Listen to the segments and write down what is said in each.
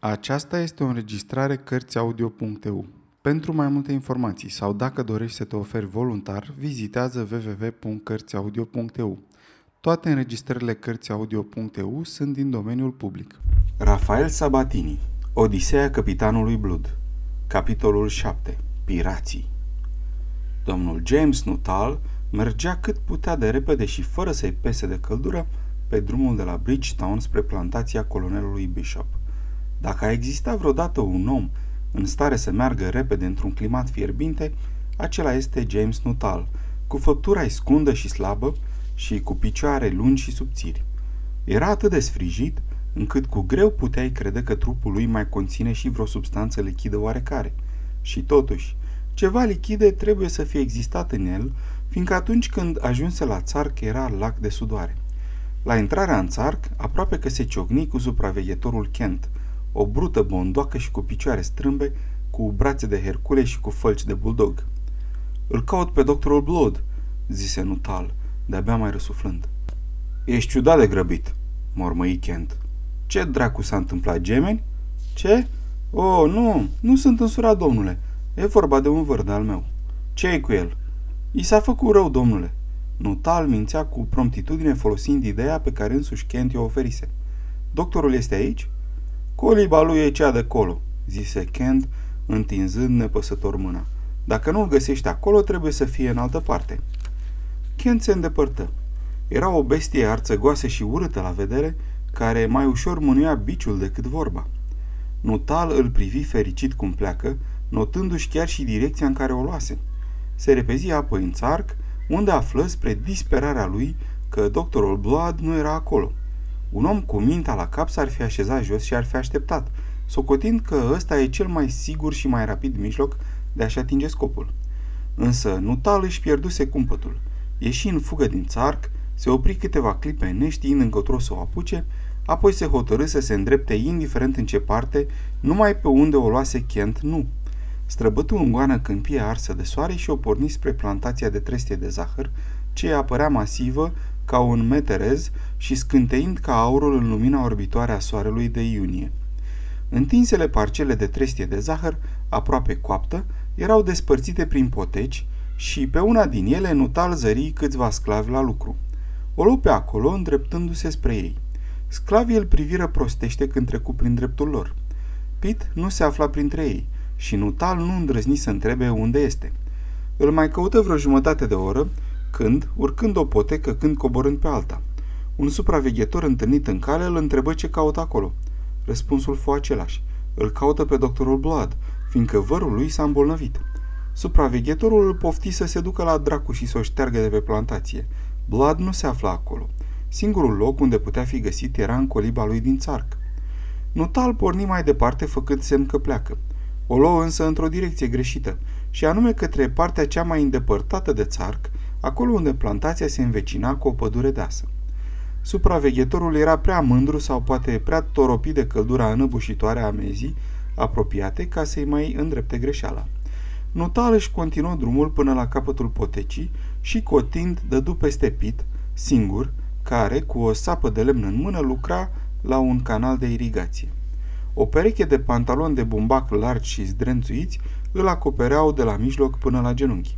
Aceasta este o înregistrare Cărțiaudio.eu. Pentru mai multe informații sau dacă dorești să te oferi voluntar, vizitează www.cărțiaudio.eu. Toate înregistrările Cărțiaudio.eu sunt din domeniul public. Rafael Sabatini Odiseea Capitanului Blood Capitolul 7 Pirații Domnul James Nuttall mergea cât putea de repede și fără să-i pese de căldură pe drumul de la Bridgetown spre plantația colonelului Bishop. Dacă a existat vreodată un om în stare să meargă repede într-un climat fierbinte, acela este James Nuttall, cu făptura scundă și slabă și cu picioare lungi și subțiri. Era atât de sfrijit, încât cu greu puteai crede că trupul lui mai conține și vreo substanță lichidă oarecare. Și totuși, ceva lichide trebuie să fie existat în el, fiindcă atunci când ajunse la țarc era lac de sudoare. La intrarea în țarc, aproape că se ciocni cu supraveghetorul Kent, o brută bondoacă și cu picioare strâmbe, cu brațe de Hercule și cu fălci de bulldog. Îl caut pe doctorul Blood, zise Nutal, de-abia mai răsuflând. Ești ciudat de grăbit, mormăi Kent. Ce dracu s-a întâmplat, gemeni? Ce? Oh, nu, nu sunt însurat, domnule. E vorba de un vârd al meu. ce cu el? I s-a făcut rău, domnule. Nutal mințea cu promptitudine folosind ideea pe care însuși Kent o oferise. Doctorul este aici? Coliba lui e cea de colo, zise Kent, întinzând nepăsător mâna. Dacă nu-l găsești acolo, trebuie să fie în altă parte. Kent se îndepărtă. Era o bestie arțăgoasă și urâtă la vedere, care mai ușor mânuia biciul decât vorba. Nutal îl privi fericit cum pleacă, notându-și chiar și direcția în care o luase. Se repezi apoi în țarc, unde află spre disperarea lui că doctorul Blood nu era acolo. Un om cu mintea la cap s-ar fi așezat jos și ar fi așteptat, socotind că ăsta e cel mai sigur și mai rapid mijloc de a-și atinge scopul. Însă Nutal își pierduse cumpătul. Ieși în fugă din țarc, se opri câteva clipe neștiind încotro să o apuce, apoi se hotărâ să se îndrepte indiferent în ce parte, numai pe unde o luase Kent nu. Străbătu în goană câmpie arsă de soare și o porni spre plantația de trestie de zahăr, ce apărea masivă ca un meterez și scânteind ca aurul în lumina orbitoare a soarelui de iunie. Întinsele parcele de trestie de zahăr, aproape coaptă, erau despărțite prin poteci și pe una din ele Nutal zări câțiva sclavi la lucru. O luă pe acolo, îndreptându-se spre ei. Sclavii îl priviră prostește când trecu prin dreptul lor. Pit nu se afla printre ei și Nutal nu îndrăzni să întrebe unde este. Îl mai căută vreo jumătate de oră, când, urcând o potecă, când coborând pe alta. Un supraveghetor întâlnit în cale îl întrebă ce caută acolo. Răspunsul fu același. Îl caută pe doctorul Blood, fiindcă vărul lui s-a îmbolnăvit. Supraveghetorul îl pofti să se ducă la dracu și să o șteargă de pe plantație. Blood nu se afla acolo. Singurul loc unde putea fi găsit era în coliba lui din țarc. Nutal porni mai departe făcând semn că pleacă. O luă însă într-o direcție greșită, și anume către partea cea mai îndepărtată de țarc, acolo unde plantația se învecina cu o pădure deasă. Supraveghetorul era prea mândru sau poate prea toropit de căldura înăbușitoare a mezii apropiate ca să-i mai îndrepte greșeala. Nutal își continuă drumul până la capătul potecii și cotind dădu peste pit, singur, care, cu o sapă de lemn în mână, lucra la un canal de irigație. O pereche de pantaloni de bumbac largi și zdrențuiți îl acopereau de la mijloc până la genunchi.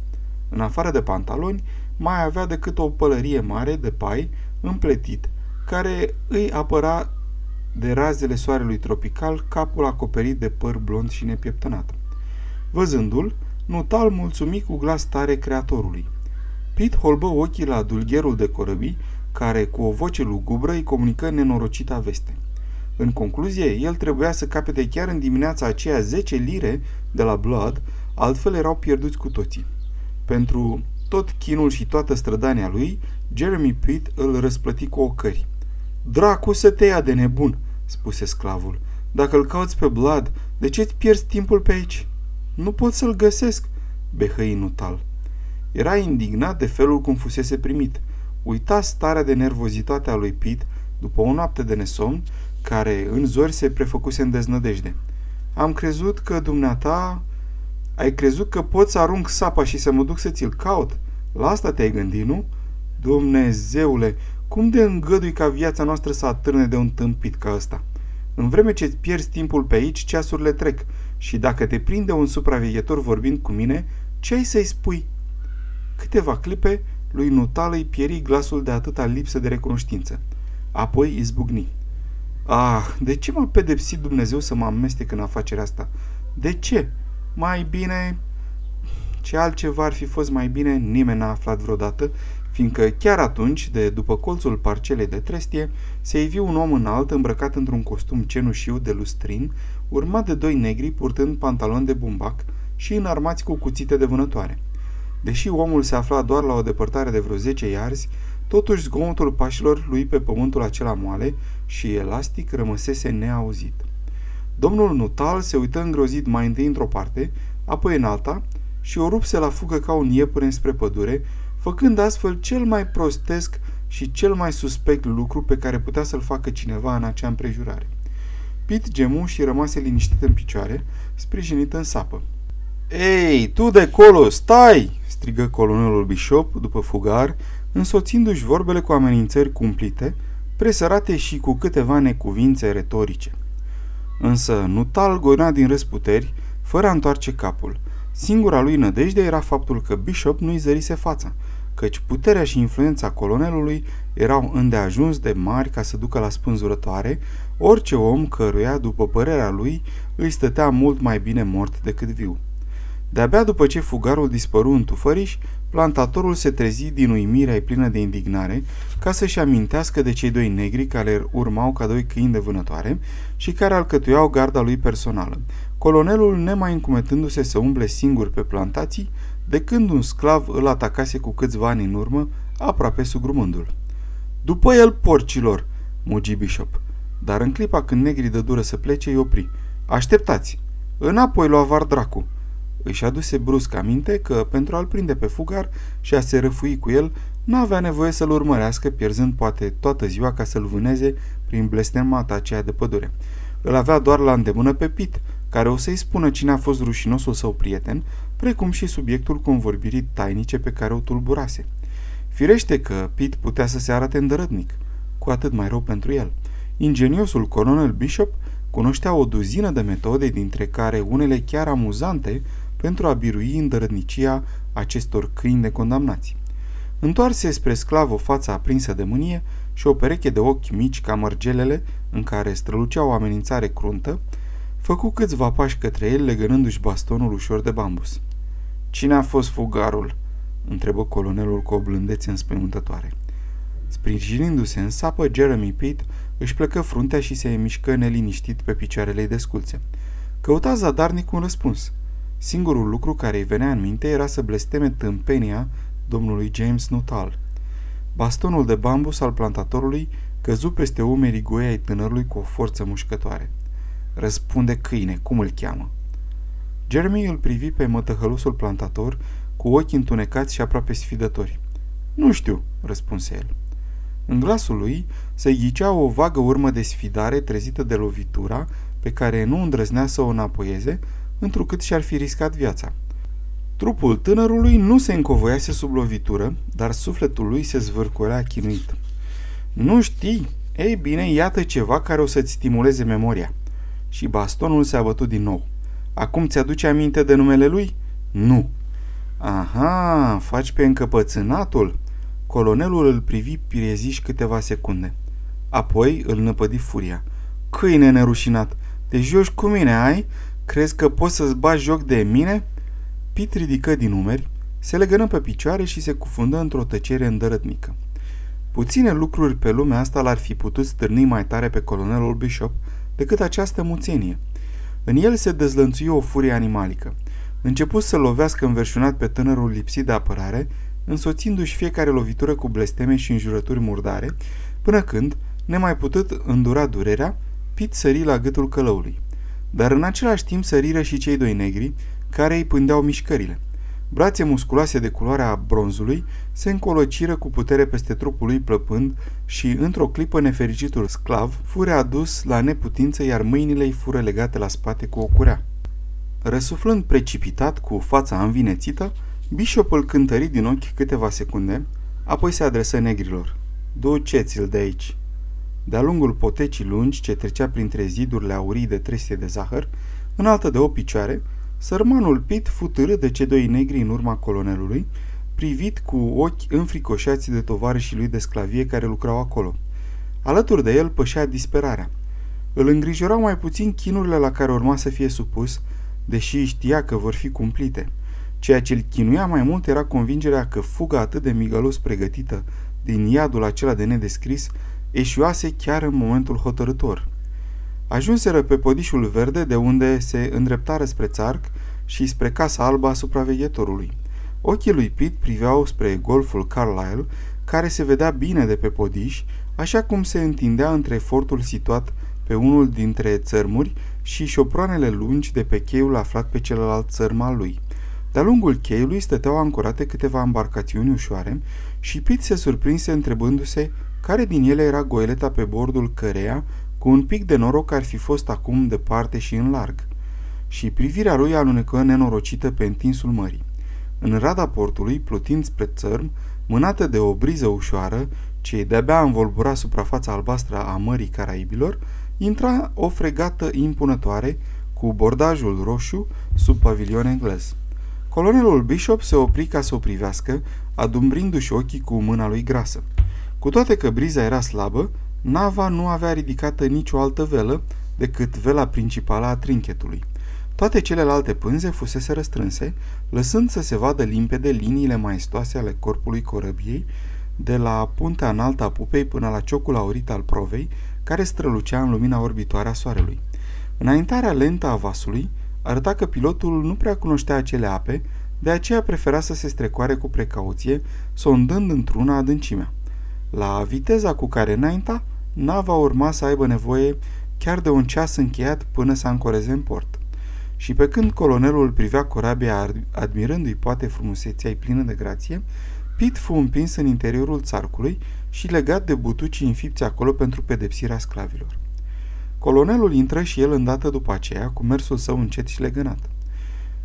În afară de pantaloni, mai avea decât o pălărie mare de pai împletit, care îi apăra de razele soarelui tropical capul acoperit de păr blond și nepieptănat. Văzându-l, Nutal mulțumi cu glas tare creatorului. Pit holbă ochii la dulgherul de corăbii, care cu o voce lugubră îi comunică nenorocita veste. În concluzie, el trebuia să capete chiar în dimineața aceea 10 lire de la Blood, altfel erau pierduți cu toții. Pentru tot chinul și toată strădania lui, Jeremy Pitt îl răsplăti cu ocări. Dracu să te ia de nebun, spuse sclavul. Dacă îl cauți pe Blood, de ce îți pierzi timpul pe aici? Nu pot să-l găsesc, behăi Nutal. Era indignat de felul cum fusese primit. Uita starea de nervozitate a lui Pitt după o noapte de nesomn, care în zori se prefăcuse în deznădejde. Am crezut că dumneata ai crezut că pot să arunc sapa și să mă duc să ți-l caut? La asta te-ai gândit, nu? Dumnezeule, cum de îngădui ca viața noastră să atârne de un tâmpit ca ăsta? În vreme ce îți pierzi timpul pe aici, ceasurile trec și dacă te prinde un supraveghetor vorbind cu mine, ce ai să-i spui? Câteva clipe, lui Nutal îi pieri glasul de atâta lipsă de recunoștință. Apoi izbucni. Ah, de ce m-a pedepsit Dumnezeu să mă amestec în afacerea asta? De ce? Mai bine... Ce altceva ar fi fost mai bine, nimeni n-a aflat vreodată, fiindcă chiar atunci, de după colțul parcelei de trestie, se ivi un om înalt îmbrăcat într-un costum cenușiu de lustrin, urmat de doi negri purtând pantaloni de bumbac și înarmați cu cuțite de vânătoare. Deși omul se afla doar la o depărtare de vreo 10 iarzi, totuși zgomotul pașilor lui pe pământul acela moale și elastic rămăsese neauzit. Domnul Nutal se uită îngrozit mai întâi într-o parte, apoi în alta și o rupse la fugă ca un iepure spre pădure, făcând astfel cel mai prostesc și cel mai suspect lucru pe care putea să-l facă cineva în acea împrejurare. Pit gemu și rămase liniștit în picioare, sprijinit în sapă. Ei, tu de colo, stai!" strigă colonelul Bishop după fugar, însoțindu-și vorbele cu amenințări cumplite, presărate și cu câteva necuvințe retorice. Însă Nutal goina din răsputeri, fără a întoarce capul. Singura lui nădejde era faptul că Bishop nu-i zărise fața, căci puterea și influența colonelului erau îndeajuns de mari ca să ducă la spânzurătoare orice om căruia, după părerea lui, îi stătea mult mai bine mort decât viu. De-abia după ce fugarul dispăru în tufăriș, plantatorul se trezi din uimirea plină de indignare ca să-și amintească de cei doi negri care urmau ca doi câini de vânătoare și care alcătuiau garda lui personală. Colonelul, nemai încumetându-se să umble singur pe plantații, de când un sclav îl atacase cu câțiva ani în urmă, aproape sugrumându-l. După el, porcilor!" mugi Bishop. Dar în clipa când negrii de dură să plece, îi opri. Așteptați! Înapoi lua var dracu! Își aduse brusc aminte că, pentru a-l prinde pe fugar și a se răfui cu el, nu avea nevoie să-l urmărească, pierzând poate toată ziua ca să-l vâneze prin blestemata aceea de pădure. Îl avea doar la îndemână pe Pit, care o să-i spună cine a fost rușinosul său prieten, precum și subiectul convorbirii tainice pe care o tulburase. Firește că Pit putea să se arate îndărătnic, cu atât mai rău pentru el. Ingeniosul colonel Bishop cunoștea o duzină de metode, dintre care unele chiar amuzante, pentru a birui îndărătnicia acestor câini necondamnați. Întoarse spre sclav o față aprinsă de mânie și o pereche de ochi mici ca mărgelele, în care strălucea o amenințare cruntă, făcu câțiva pași către el legănându-și bastonul ușor de bambus. Cine a fost fugarul?" întrebă colonelul cu o blândețe înspăimântătoare. Sprijinindu-se în sapă, Jeremy Pitt își plecă fruntea și se mișcă neliniștit pe picioarele desculțe. Căuta zadarnic un răspuns. Singurul lucru care îi venea în minte era să blesteme tâmpenia domnului James Nuttall. Bastonul de bambus al plantatorului căzu peste umerii goiei tânărului cu o forță mușcătoare. Răspunde câine, cum îl cheamă? Jeremy îl privi pe mătăhălusul plantator cu ochi întunecați și aproape sfidători. Nu știu, răspunse el. În glasul lui se ghicea o vagă urmă de sfidare trezită de lovitura pe care nu îndrăznea să o înapoieze, întrucât și-ar fi riscat viața. Trupul tânărului nu se încovoiase sub lovitură, dar sufletul lui se zvârcolea chinuit. Nu știi? Ei bine, iată ceva care o să-ți stimuleze memoria. Și bastonul se-a bătut din nou. Acum ți-aduce aminte de numele lui? Nu. Aha, faci pe încăpățânatul? Colonelul îl privi pireziș câteva secunde. Apoi îl năpădi furia. Câine nerușinat, te joci cu mine, ai? Crezi că poți să-ți bagi joc de mine?" Pit ridică din umeri, se legănă pe picioare și se cufundă într-o tăcere îndărătnică. Puține lucruri pe lumea asta l-ar fi putut stârni mai tare pe colonelul Bishop decât această muțenie. În el se dezlănțui o furie animalică. Început să lovească înverșunat pe tânărul lipsit de apărare, însoțindu-și fiecare lovitură cu blesteme și înjurături murdare, până când, nemai putut îndura durerea, Pit sări la gâtul călăului. Dar în același timp săriră și cei doi negri, care îi pândeau mișcările. Brațe musculoase de culoarea bronzului se încolociră cu putere peste trupul lui plăpând și, într-o clipă, nefericitul sclav fure adus la neputință, iar mâinile îi fură legate la spate cu o curea. Răsuflând precipitat, cu fața învinețită, Bishop îl cântări din ochi câteva secunde, apoi se adresă negrilor. Duceți-l de aici. De-a lungul potecii lungi ce trecea printre zidurile aurii de trestie de zahăr, înaltă de o picioare, sărmanul Pit futârâ de cei doi negri în urma colonelului, privit cu ochi înfricoșați de tovarășii lui de sclavie care lucrau acolo. Alături de el pășea disperarea. Îl îngrijorau mai puțin chinurile la care urma să fie supus, deși știa că vor fi cumplite. Ceea ce îl chinuia mai mult era convingerea că fuga atât de migălos pregătită din iadul acela de nedescris eșuase chiar în momentul hotărător. Ajunseră pe podișul verde de unde se îndreptară spre țarc și spre casa albă a supraveghetorului. Ochii lui Pete priveau spre golful Carlisle, care se vedea bine de pe podiș, așa cum se întindea între fortul situat pe unul dintre țărmuri și șoproanele lungi de pe cheiul aflat pe celălalt țărm al lui. De-a lungul cheiului stăteau ancorate câteva embarcațiuni ușoare și Pete se surprinse întrebându-se care din ele era goeleta pe bordul căreia, cu un pic de noroc ar fi fost acum departe și în larg. Și privirea lui alunecă nenorocită pe întinsul mării. În rada portului, plutind spre țărm, mânată de o briză ușoară, ce de-abia învolbura suprafața albastră a Mării Caraibilor, intra o fregată impunătoare cu bordajul roșu sub pavilion englez. Colonelul Bishop se opri ca să o privească, adumbrindu-și ochii cu mâna lui grasă. Cu toate că briza era slabă, nava nu avea ridicată nicio altă velă decât vela principală a trinchetului. Toate celelalte pânze fusese răstrânse, lăsând să se vadă limpede liniile maestoase ale corpului corăbiei, de la puntea înaltă a pupei până la ciocul aurit al provei, care strălucea în lumina orbitoare a soarelui. Înaintarea lentă a vasului arăta că pilotul nu prea cunoștea acele ape, de aceea prefera să se strecoare cu precauție, sondând într-una adâncimea. La viteza cu care înainta, nava urma să aibă nevoie chiar de un ceas încheiat până să ancoreze în port. Și pe când colonelul privea corabia admirându-i poate frumusețea plină de grație, Pit fu împins în interiorul țarcului și legat de butucii înfipți acolo pentru pedepsirea sclavilor. Colonelul intră și el îndată după aceea, cu mersul său încet și legănat.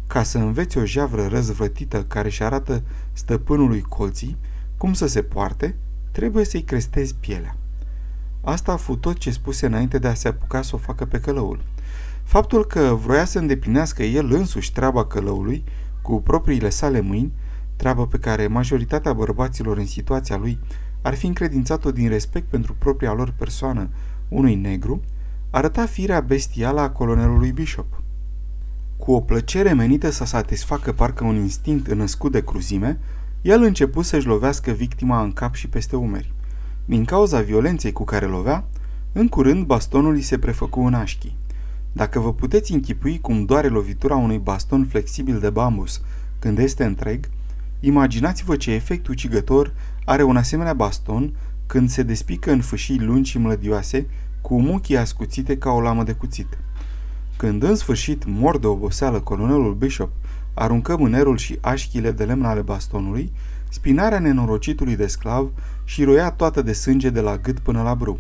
Ca să înveți o javră răzvătită care își arată stăpânului colții cum să se poarte, trebuie să-i crestezi pielea. Asta a fost tot ce spuse înainte de a se apuca să o facă pe călăul. Faptul că vroia să îndeplinească el însuși treaba călăului cu propriile sale mâini, treabă pe care majoritatea bărbaților în situația lui ar fi încredințat-o din respect pentru propria lor persoană unui negru, arăta firea bestială a colonelului Bishop. Cu o plăcere menită să satisfacă parcă un instinct născut de cruzime, el începu să-și lovească victima în cap și peste umeri. Din cauza violenței cu care lovea, în curând bastonul îi se prefăcu în așchi. Dacă vă puteți închipui cum doare lovitura unui baston flexibil de bambus când este întreg, imaginați-vă ce efect ucigător are un asemenea baston când se despică în fâșii lungi și mlădioase, cu muchii ascuțite ca o lamă de cuțit. Când în sfârșit mor de oboseală colonelul Bishop aruncă mânerul și așchile de lemn ale bastonului, spinarea nenorocitului de sclav și roia toată de sânge de la gât până la brâu.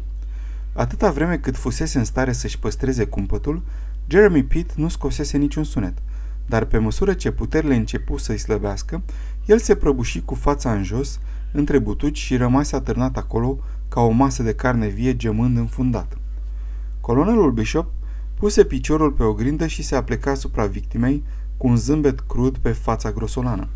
Atâta vreme cât fusese în stare să-și păstreze cumpătul, Jeremy Pitt nu scosese niciun sunet, dar pe măsură ce puterile începu să-i slăbească, el se prăbuși cu fața în jos, între butuci și rămase atârnat acolo ca o masă de carne vie gemând înfundat. Colonelul Bishop puse piciorul pe o grindă și se apleca asupra victimei cu un zâmbet crud pe fața grosolană.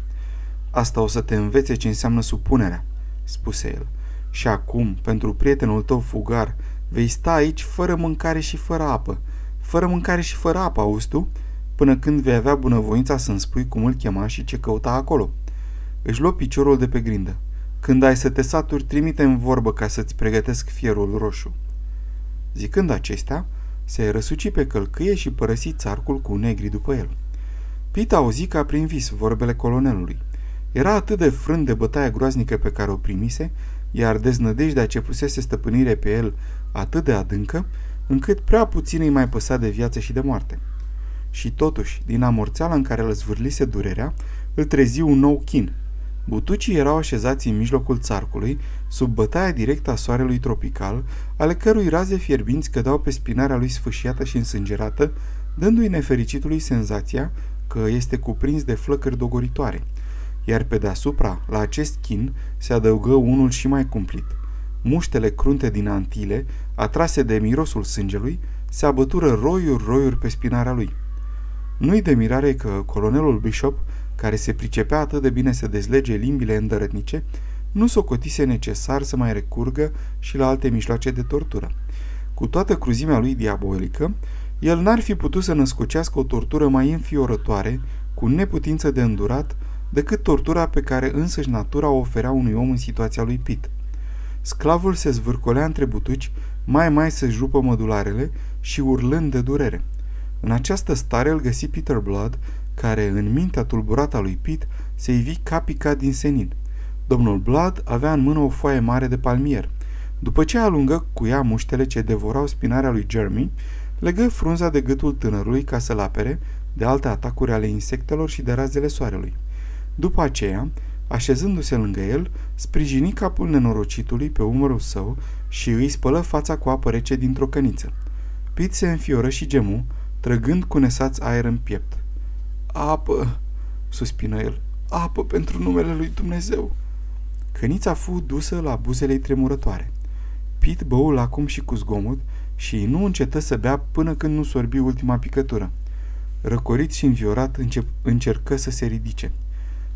Asta o să te învețe ce înseamnă supunerea, spuse el. Și acum, pentru prietenul tău fugar, vei sta aici fără mâncare și fără apă. Fără mâncare și fără apă, auzi tu? Până când vei avea bunăvoința să-mi spui cum îl chema și ce căuta acolo. Își luă piciorul de pe grindă. Când ai să te saturi, trimite în vorbă ca să-ți pregătesc fierul roșu. Zicând acestea, se răsuci pe călcâie și părăsi țarcul cu negri după el. Pita auzi ca prin vis vorbele colonelului. Era atât de frânt de bătaia groaznică pe care o primise, iar deznădejdea ce pusese stăpânire pe el atât de adâncă, încât prea puțin îi mai păsa de viață și de moarte. Și totuși, din amorțeala în care îl zvârlise durerea, îl trezi un nou chin. Butucii erau așezați în mijlocul țarcului, sub bătaia directă a soarelui tropical, ale cărui raze fierbinți cădeau pe spinarea lui sfâșiată și însângerată, dându-i nefericitului senzația că este cuprins de flăcări dogoritoare, iar pe deasupra, la acest chin, se adăugă unul și mai cumplit. muștele crunte din antile, atrase de mirosul sângelui, se abătură roiuri roiuri pe spinarea lui. Nu-i de mirare că colonelul Bishop, care se pricepea atât de bine să dezlege limbile îndărătnice, nu socotise necesar să mai recurgă și la alte mijloace de tortură. Cu toată cruzimea lui diabolică, el n-ar fi putut să născocească o tortură mai înfiorătoare, cu neputință de îndurat, decât tortura pe care însăși natura o oferea unui om în situația lui Pit. Sclavul se zvârcolea între butuci, mai mai să-și rupă mădularele și urlând de durere. În această stare îl găsi Peter Blood, care, în mintea tulburată a lui Pit, se ivi ca picat din senin. Domnul Blood avea în mână o foaie mare de palmier. După ce alungă cu ea muștele ce devorau spinarea lui Jeremy, legă frunza de gâtul tânărului ca să-l apere de alte atacuri ale insectelor și de razele soarelui. După aceea, așezându-se lângă el, sprijini capul nenorocitului pe umărul său și îi spălă fața cu apă rece dintr-o căniță. Pit se înfioră și gemu, trăgând cu nesaț aer în piept. Apă, suspină el, apă pentru numele lui Dumnezeu. Cănița fu dusă la buzele tremurătoare. Pit băul acum și cu zgomot și nu încetă să bea până când nu sorbi ultima picătură. Răcorit și înviorat încep, încercă să se ridice.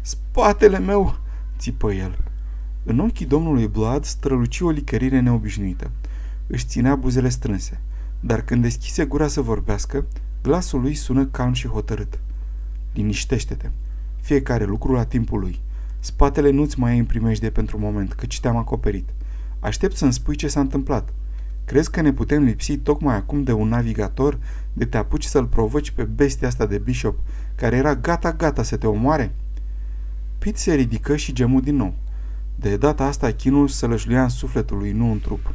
Spatele meu!" țipă el. În ochii domnului Blood străluci o licărire neobișnuită. Își ținea buzele strânse, dar când deschise gura să vorbească, glasul lui sună calm și hotărât. Liniștește-te. Fiecare lucru la timpul lui. Spatele nu-ți mai e în primejde pentru moment, căci te-am acoperit. Aștept să-mi spui ce s-a întâmplat. Crezi că ne putem lipsi tocmai acum de un navigator, de te apuci să-l provoci pe bestia asta de Bishop, care era gata-gata să te omoare?" Pit se ridică și gemu din nou. De data asta chinul sălășluia în sufletul lui, nu în trup.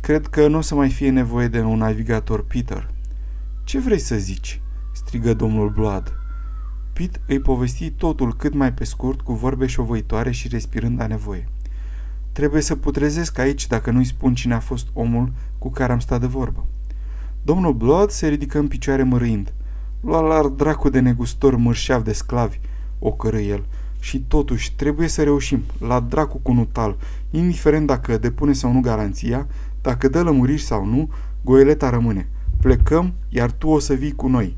Cred că nu o să mai fie nevoie de un navigator, Peter. Ce vrei să zici? strigă domnul Blood. Pit îi povesti totul cât mai pe scurt, cu vorbe șovăitoare și respirând a nevoie. Trebuie să putrezesc aici dacă nu-i spun cine a fost omul cu care am stat de vorbă. Domnul Blood se ridică în picioare mărâind. Lua la dracu de negustor mărșav de sclavi, o cără el. Și totuși trebuie să reușim, la dracu cu nutal, indiferent dacă depune sau nu garanția, dacă dă lămuriri sau nu, goeleta rămâne. Plecăm, iar tu o să vii cu noi.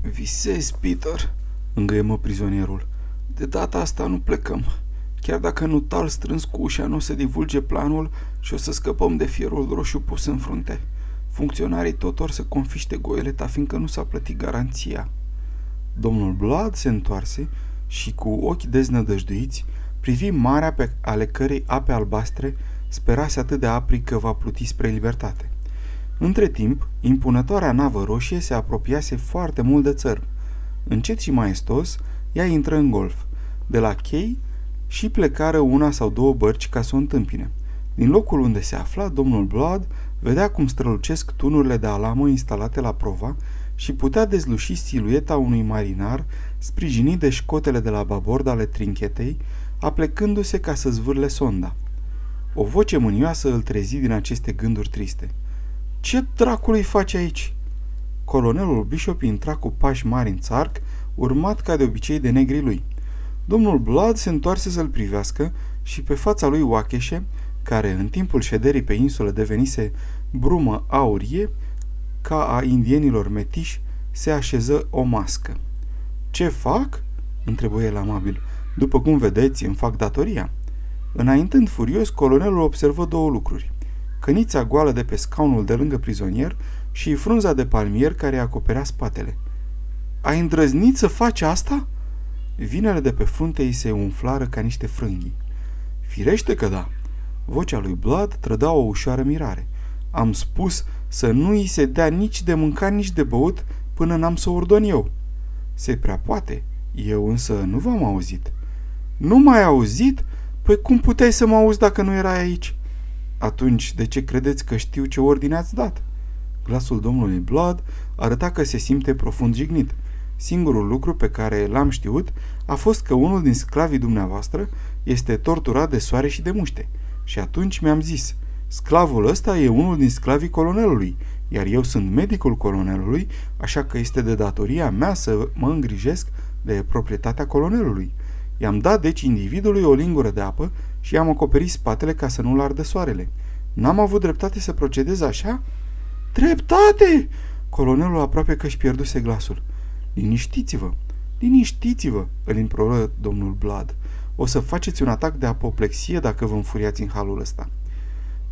Visezi, Peter, îngăiemă prizonierul. De data asta nu plecăm. Chiar dacă nu tal strâns cu ușa nu o să divulge planul și o să scăpăm de fierul roșu pus în frunte. Funcționarii tot or să confiște goeleta, fiindcă nu s-a plătit garanția. Domnul Blood se întoarse și cu ochi deznădăjduiți privi marea pe ale cărei ape albastre sperase atât de apri că va pluti spre libertate. Între timp, impunătoarea navă roșie se apropiase foarte mult de țărm. Încet și maestos, ea intră în golf. De la chei și plecară una sau două bărci ca să o întâmpine. Din locul unde se afla, domnul Blood vedea cum strălucesc tunurile de alamă instalate la prova și putea dezluși silueta unui marinar sprijinit de școtele de la babord ale trinchetei, aplecându-se ca să zvârle sonda. O voce mânioasă îl trezi din aceste gânduri triste. Ce dracului face aici?" Colonelul Bishop intra cu pași mari în țarc, urmat ca de obicei de negrii lui. Domnul Blood se întoarse să-l privească și pe fața lui Oacheșe, care în timpul șederii pe insulă devenise brumă aurie, ca a indienilor metiși, se așeză o mască. Ce fac?" întrebă el amabil. După cum vedeți, îmi fac datoria." Înaintând furios, colonelul observă două lucruri. Cănița goală de pe scaunul de lângă prizonier și frunza de palmier care acoperea spatele. Ai îndrăznit să faci asta?" Vinele de pe frunte îi se umflară ca niște frânghii. Firește că da. Vocea lui Blood trăda o ușoară mirare. Am spus să nu îi se dea nici de mâncat, nici de băut până n-am să ordon eu. Se prea poate. Eu însă nu v-am auzit. Nu m-ai auzit? Păi cum puteai să mă auzi dacă nu erai aici? Atunci, de ce credeți că știu ce ordine ați dat? Glasul domnului Blood arăta că se simte profund jignit. Singurul lucru pe care l-am știut a fost că unul din sclavii dumneavoastră este torturat de soare și de muște. Și atunci mi-am zis, sclavul ăsta e unul din sclavii colonelului, iar eu sunt medicul colonelului, așa că este de datoria mea să mă îngrijesc de proprietatea colonelului. I-am dat deci individului o lingură de apă și i-am acoperit spatele ca să nu-l ardă soarele. N-am avut dreptate să procedez așa? Dreptate! Colonelul aproape că își pierduse glasul. Liniștiți-vă, liniștiți-vă, îl imploră domnul Blood. O să faceți un atac de apoplexie dacă vă înfuriați în halul ăsta.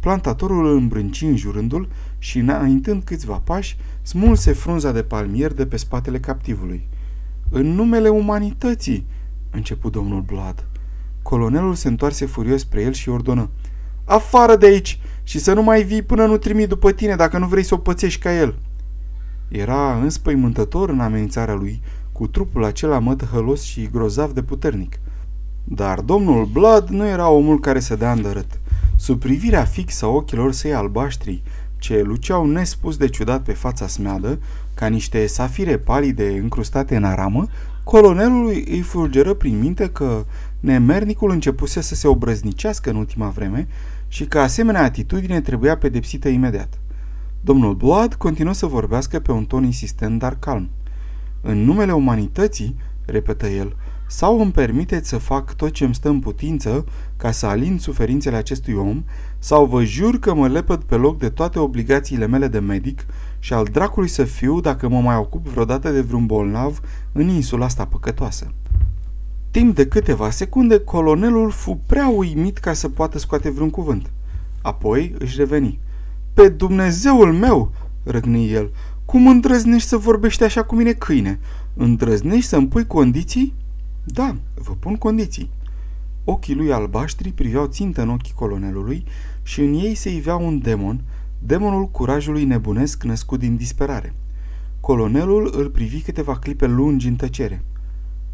Plantatorul îl îmbrânci în jurândul și, înaintând câțiva pași, smulse frunza de palmier de pe spatele captivului. În numele umanității, început domnul Blood. Colonelul se întoarse furios spre el și ordonă. Afară de aici și să nu mai vii până nu trimit după tine dacă nu vrei să o pățești ca el. Era înspăimântător în amenințarea lui, cu trupul acela mătăhălos și grozav de puternic. Dar domnul Blood nu era omul care se dea îndărât. Sub privirea fixă a ochilor săi albaștri, ce luceau nespus de ciudat pe fața smeadă, ca niște safire palide încrustate în aramă, colonelului îi fulgeră prin minte că nemernicul începuse să se obrăznicească în ultima vreme și că asemenea atitudine trebuia pedepsită imediat. Domnul Blood continuă să vorbească pe un ton insistent, dar calm. În numele umanității, repetă el, sau îmi permiteți să fac tot ce îmi stă în putință ca să alin suferințele acestui om, sau vă jur că mă lepăd pe loc de toate obligațiile mele de medic și al dracului să fiu dacă mă mai ocup vreodată de vreun bolnav în insula asta păcătoasă. Timp de câteva secunde, colonelul fu prea uimit ca să poată scoate vreun cuvânt. Apoi își reveni. Pe Dumnezeul meu!" răgni el. Cum îndrăznești să vorbești așa cu mine, câine? Îndrăznești să-mi pui condiții?" Da, vă pun condiții." Ochii lui albaștri priveau țintă în ochii colonelului și în ei se ivea un demon, demonul curajului nebunesc născut din disperare. Colonelul îl privi câteva clipe lungi în tăcere.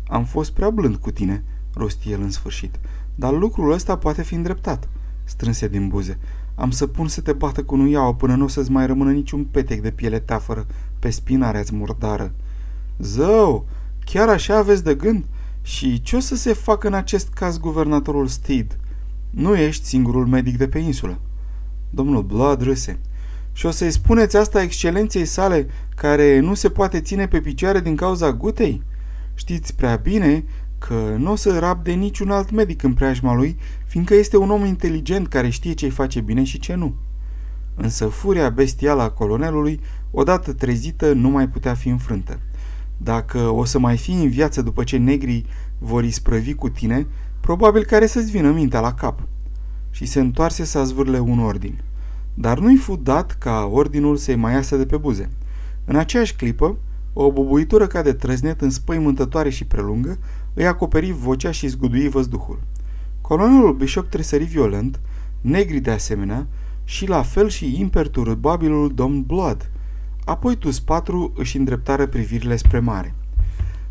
Am fost prea blând cu tine," rosti el în sfârșit, dar lucrul ăsta poate fi îndreptat." Strânse din buze. Am să pun să te bată cu nuiaua până nu o să-ți mai rămână niciun petec de piele teafără pe spinarea-ți murdară. Zău, chiar așa aveți de gând? Și ce o să se facă în acest caz guvernatorul Steed? Nu ești singurul medic de pe insulă. Domnul Blood râse. Și o să-i spuneți asta excelenței sale, care nu se poate ține pe picioare din cauza gutei? Știți prea bine că nu o să rabde niciun alt medic în preajma lui, fiindcă este un om inteligent care știe ce-i face bine și ce nu. Însă furia bestială a colonelului, odată trezită, nu mai putea fi înfrântă. Dacă o să mai fii în viață după ce negrii vor isprăvi cu tine, probabil care să-ți vină mintea la cap. Și se întoarse să zvârle un ordin. Dar nu-i fu dat ca ordinul să-i mai iasă de pe buze. În aceeași clipă, o bubuitură ca de trăznet înspăimântătoare și prelungă îi acoperi vocea și zgudui văzduhul. Colonelul Bishop tresări violent, negri de asemenea, și la fel și imperturbabilul domn Blood. Apoi tus patru își îndreptară privirile spre mare.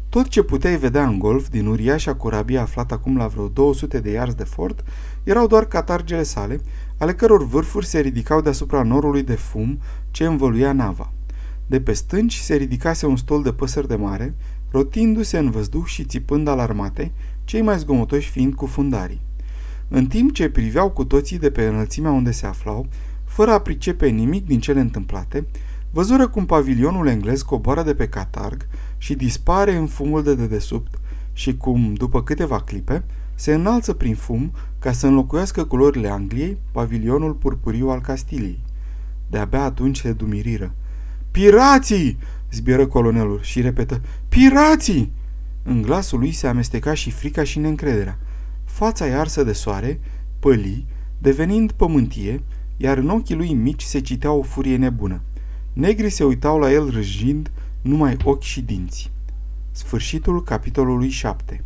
Tot ce puteai vedea în golf din uriașa corabie aflat acum la vreo 200 de iarzi de fort erau doar catargele sale, ale căror vârfuri se ridicau deasupra norului de fum ce învăluia nava. De pe stânci se ridicase un stol de păsări de mare, rotindu-se în văzduh și țipând alarmate, cei mai zgomotoși fiind cu fundarii. În timp ce priveau cu toții de pe înălțimea unde se aflau, fără a pricepe nimic din cele întâmplate, văzură cum pavilionul englez coboară de pe catarg și dispare în fumul de dedesubt și cum, după câteva clipe, se înalță prin fum ca să înlocuiască culorile Angliei pavilionul purpuriu al Castiliei. De-abia atunci se dumiriră. Pirații! zbieră colonelul și repetă. Pirații! În glasul lui se amesteca și frica și neîncrederea. Fața e arsă de soare, păli, devenind pământie, iar în ochii lui mici se citea o furie nebună. Negrii se uitau la el râjind, numai ochi și dinți. Sfârșitul capitolului 7